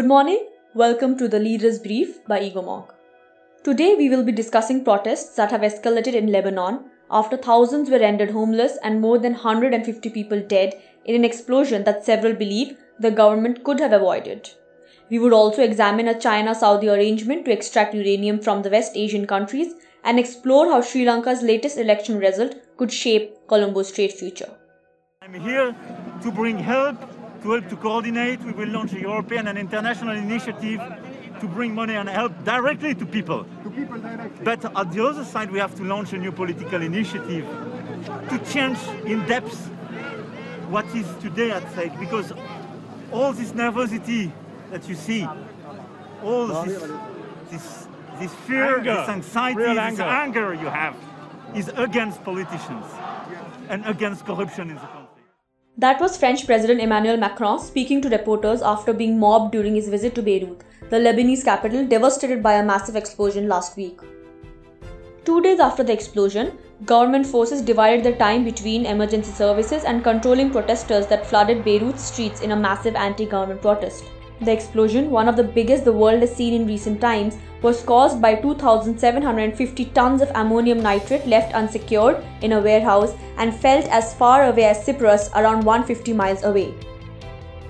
Good morning. Welcome to the Leaders Brief by Egomonk. Today we will be discussing protests that have escalated in Lebanon after thousands were rendered homeless and more than 150 people dead in an explosion that several believe the government could have avoided. We would also examine a China Saudi arrangement to extract uranium from the West Asian countries and explore how Sri Lanka's latest election result could shape Colombo's trade future. I'm here to bring help, to help to coordinate. We will launch a European and international initiative to bring money and help directly to people. To people directly. But at the other side, we have to launch a new political initiative to change in depth what is today at stake. Because all this nervosity that you see, all this, this, this fear, Anger. this anxiety, Real this anger. anger you have is against politicians and against corruption in the country. That was French President Emmanuel Macron speaking to reporters after being mobbed during his visit to Beirut, the Lebanese capital devastated by a massive explosion last week. Two days after the explosion, government forces divided their time between emergency services and controlling protesters that flooded Beirut's streets in a massive anti government protest. The explosion, one of the biggest the world has seen in recent times, was caused by 2,750 tons of ammonium nitrate left unsecured in a warehouse and felt as far away as Cyprus, around 150 miles away.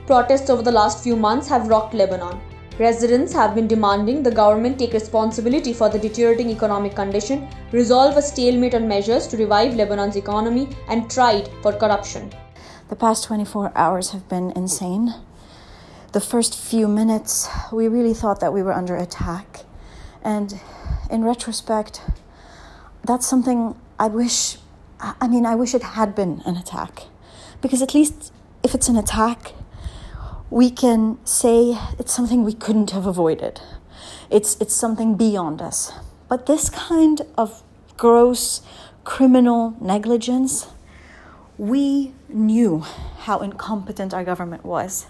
Protests over the last few months have rocked Lebanon. Residents have been demanding the government take responsibility for the deteriorating economic condition, resolve a stalemate on measures to revive Lebanon's economy, and tried for corruption. The past 24 hours have been insane. The first few minutes, we really thought that we were under attack. And in retrospect, that's something I wish, I mean, I wish it had been an attack. Because at least if it's an attack, we can say it's something we couldn't have avoided. It's, it's something beyond us. But this kind of gross criminal negligence, we knew how incompetent our government was.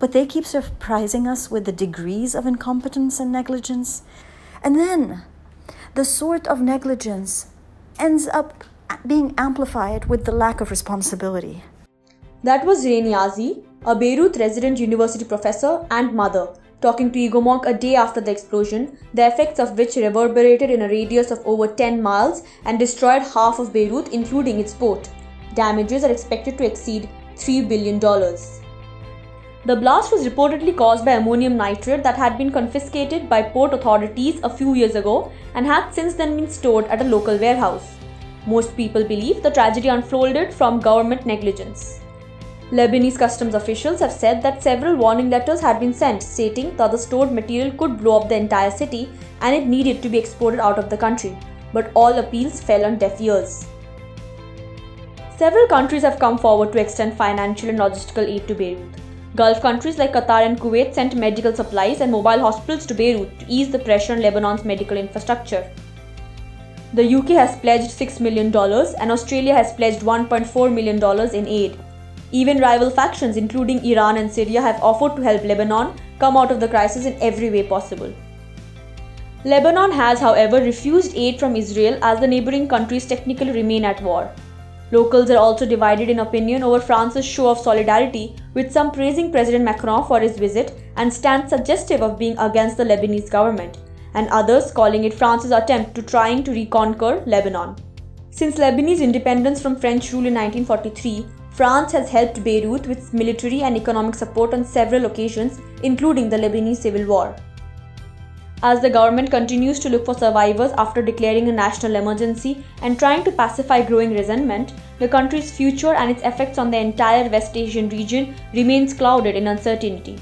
But they keep surprising us with the degrees of incompetence and negligence. And then the sort of negligence ends up being amplified with the lack of responsibility. That was Zain Yazi, a Beirut resident university professor and mother, talking to Egomonk a day after the explosion, the effects of which reverberated in a radius of over 10 miles and destroyed half of Beirut, including its port. Damages are expected to exceed $3 billion. The blast was reportedly caused by ammonium nitrate that had been confiscated by port authorities a few years ago and had since then been stored at a local warehouse. Most people believe the tragedy unfolded from government negligence. Lebanese customs officials have said that several warning letters had been sent stating that the stored material could blow up the entire city and it needed to be exported out of the country, but all appeals fell on deaf ears. Several countries have come forward to extend financial and logistical aid to Beirut. Gulf countries like Qatar and Kuwait sent medical supplies and mobile hospitals to Beirut to ease the pressure on Lebanon's medical infrastructure. The UK has pledged $6 million and Australia has pledged $1.4 million in aid. Even rival factions, including Iran and Syria, have offered to help Lebanon come out of the crisis in every way possible. Lebanon has, however, refused aid from Israel as the neighboring countries technically remain at war. Locals are also divided in opinion over France's show of solidarity, with some praising President Macron for his visit and stance suggestive of being against the Lebanese government, and others calling it France's attempt to trying to reconquer Lebanon. Since Lebanese independence from French rule in 1943, France has helped Beirut with military and economic support on several occasions, including the Lebanese civil war. As the government continues to look for survivors after declaring a national emergency and trying to pacify growing resentment, the country's future and its effects on the entire West Asian region remains clouded in uncertainty.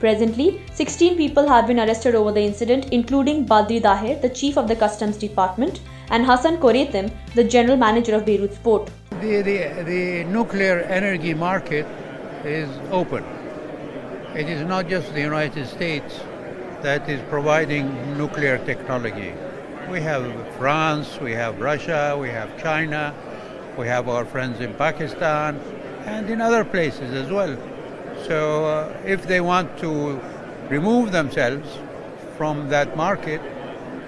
Presently, 16 people have been arrested over the incident, including Badri Daher, the chief of the customs department, and Hassan Koraytem, the general manager of Beirut's port. The, the, the nuclear energy market is open. It is not just the United States that is providing nuclear technology. We have France, we have Russia, we have China, we have our friends in Pakistan, and in other places as well. So uh, if they want to remove themselves from that market,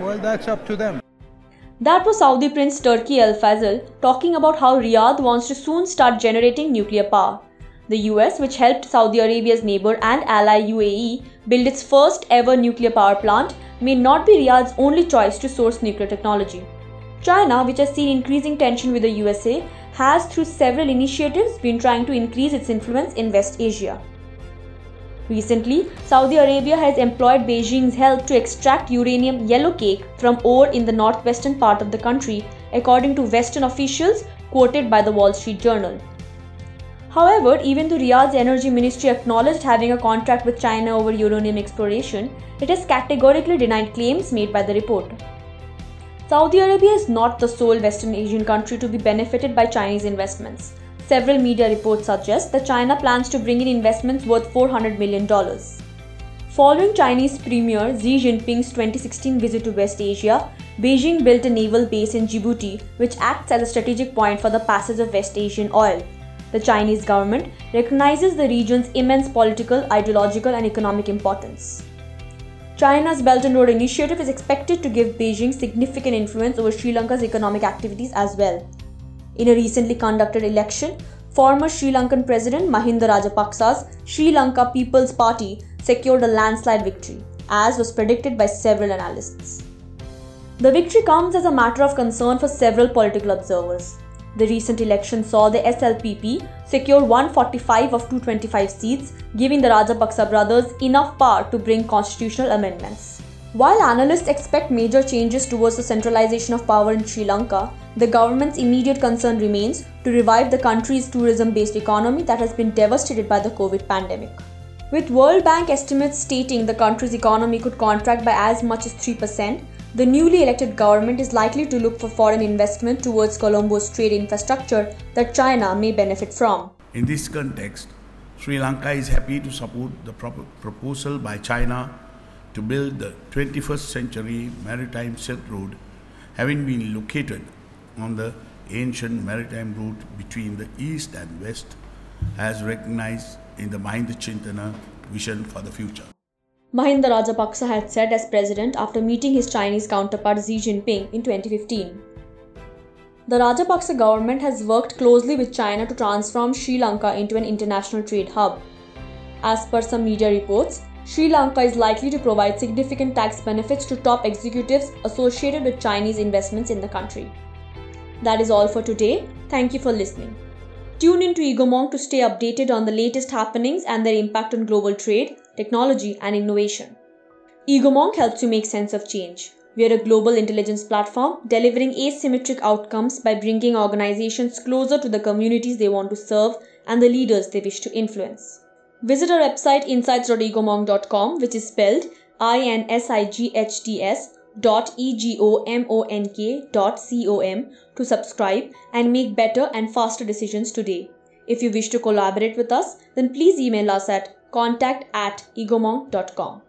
well, that's up to them. That was Saudi Prince Turki Al Faisal talking about how Riyadh wants to soon start generating nuclear power. The US, which helped Saudi Arabia's neighbor and ally UAE build its first ever nuclear power plant, may not be Riyadh's only choice to source nuclear technology. China, which has seen increasing tension with the USA, has through several initiatives been trying to increase its influence in West Asia. Recently, Saudi Arabia has employed Beijing's help to extract uranium yellowcake from ore in the northwestern part of the country, according to Western officials quoted by the Wall Street Journal. However, even though Riyadh's energy ministry acknowledged having a contract with China over uranium exploration, it has categorically denied claims made by the report. Saudi Arabia is not the sole Western Asian country to be benefited by Chinese investments. Several media reports suggest that China plans to bring in investments worth $400 million. Following Chinese Premier Xi Jinping's 2016 visit to West Asia, Beijing built a naval base in Djibouti, which acts as a strategic point for the passage of West Asian oil. The Chinese government recognizes the region's immense political, ideological, and economic importance. China's Belt and Road Initiative is expected to give Beijing significant influence over Sri Lanka's economic activities as well. In a recently conducted election, former Sri Lankan President Mahinda Rajapaksa's Sri Lanka People's Party secured a landslide victory, as was predicted by several analysts. The victory comes as a matter of concern for several political observers. The recent election saw the SLPP secure 145 of 225 seats, giving the Rajapaksa brothers enough power to bring constitutional amendments. While analysts expect major changes towards the centralization of power in Sri Lanka, the government's immediate concern remains to revive the country's tourism based economy that has been devastated by the COVID pandemic. With World Bank estimates stating the country's economy could contract by as much as 3%, the newly elected government is likely to look for foreign investment towards Colombo's trade infrastructure that China may benefit from. In this context, Sri Lanka is happy to support the proposal by China to build the 21st century maritime Silk Road, having been located on the ancient maritime route between the east and west, as recognized in the Mahinda Chintana vision for the future. Mahinda Rajapaksa had said as president after meeting his Chinese counterpart Xi Jinping in 2015. The Rajapaksa government has worked closely with China to transform Sri Lanka into an international trade hub. As per some media reports, Sri Lanka is likely to provide significant tax benefits to top executives associated with Chinese investments in the country. That is all for today. Thank you for listening. Tune in to Egomonk to stay updated on the latest happenings and their impact on global trade, technology, and innovation. Egomonk helps you make sense of change. We are a global intelligence platform delivering asymmetric outcomes by bringing organizations closer to the communities they want to serve and the leaders they wish to influence. Visit our website insights.egomonk.com, which is spelled I N S I G H T S dot egomonk dot com to subscribe and make better and faster decisions today. If you wish to collaborate with us, then please email us at contact at egomonk.com.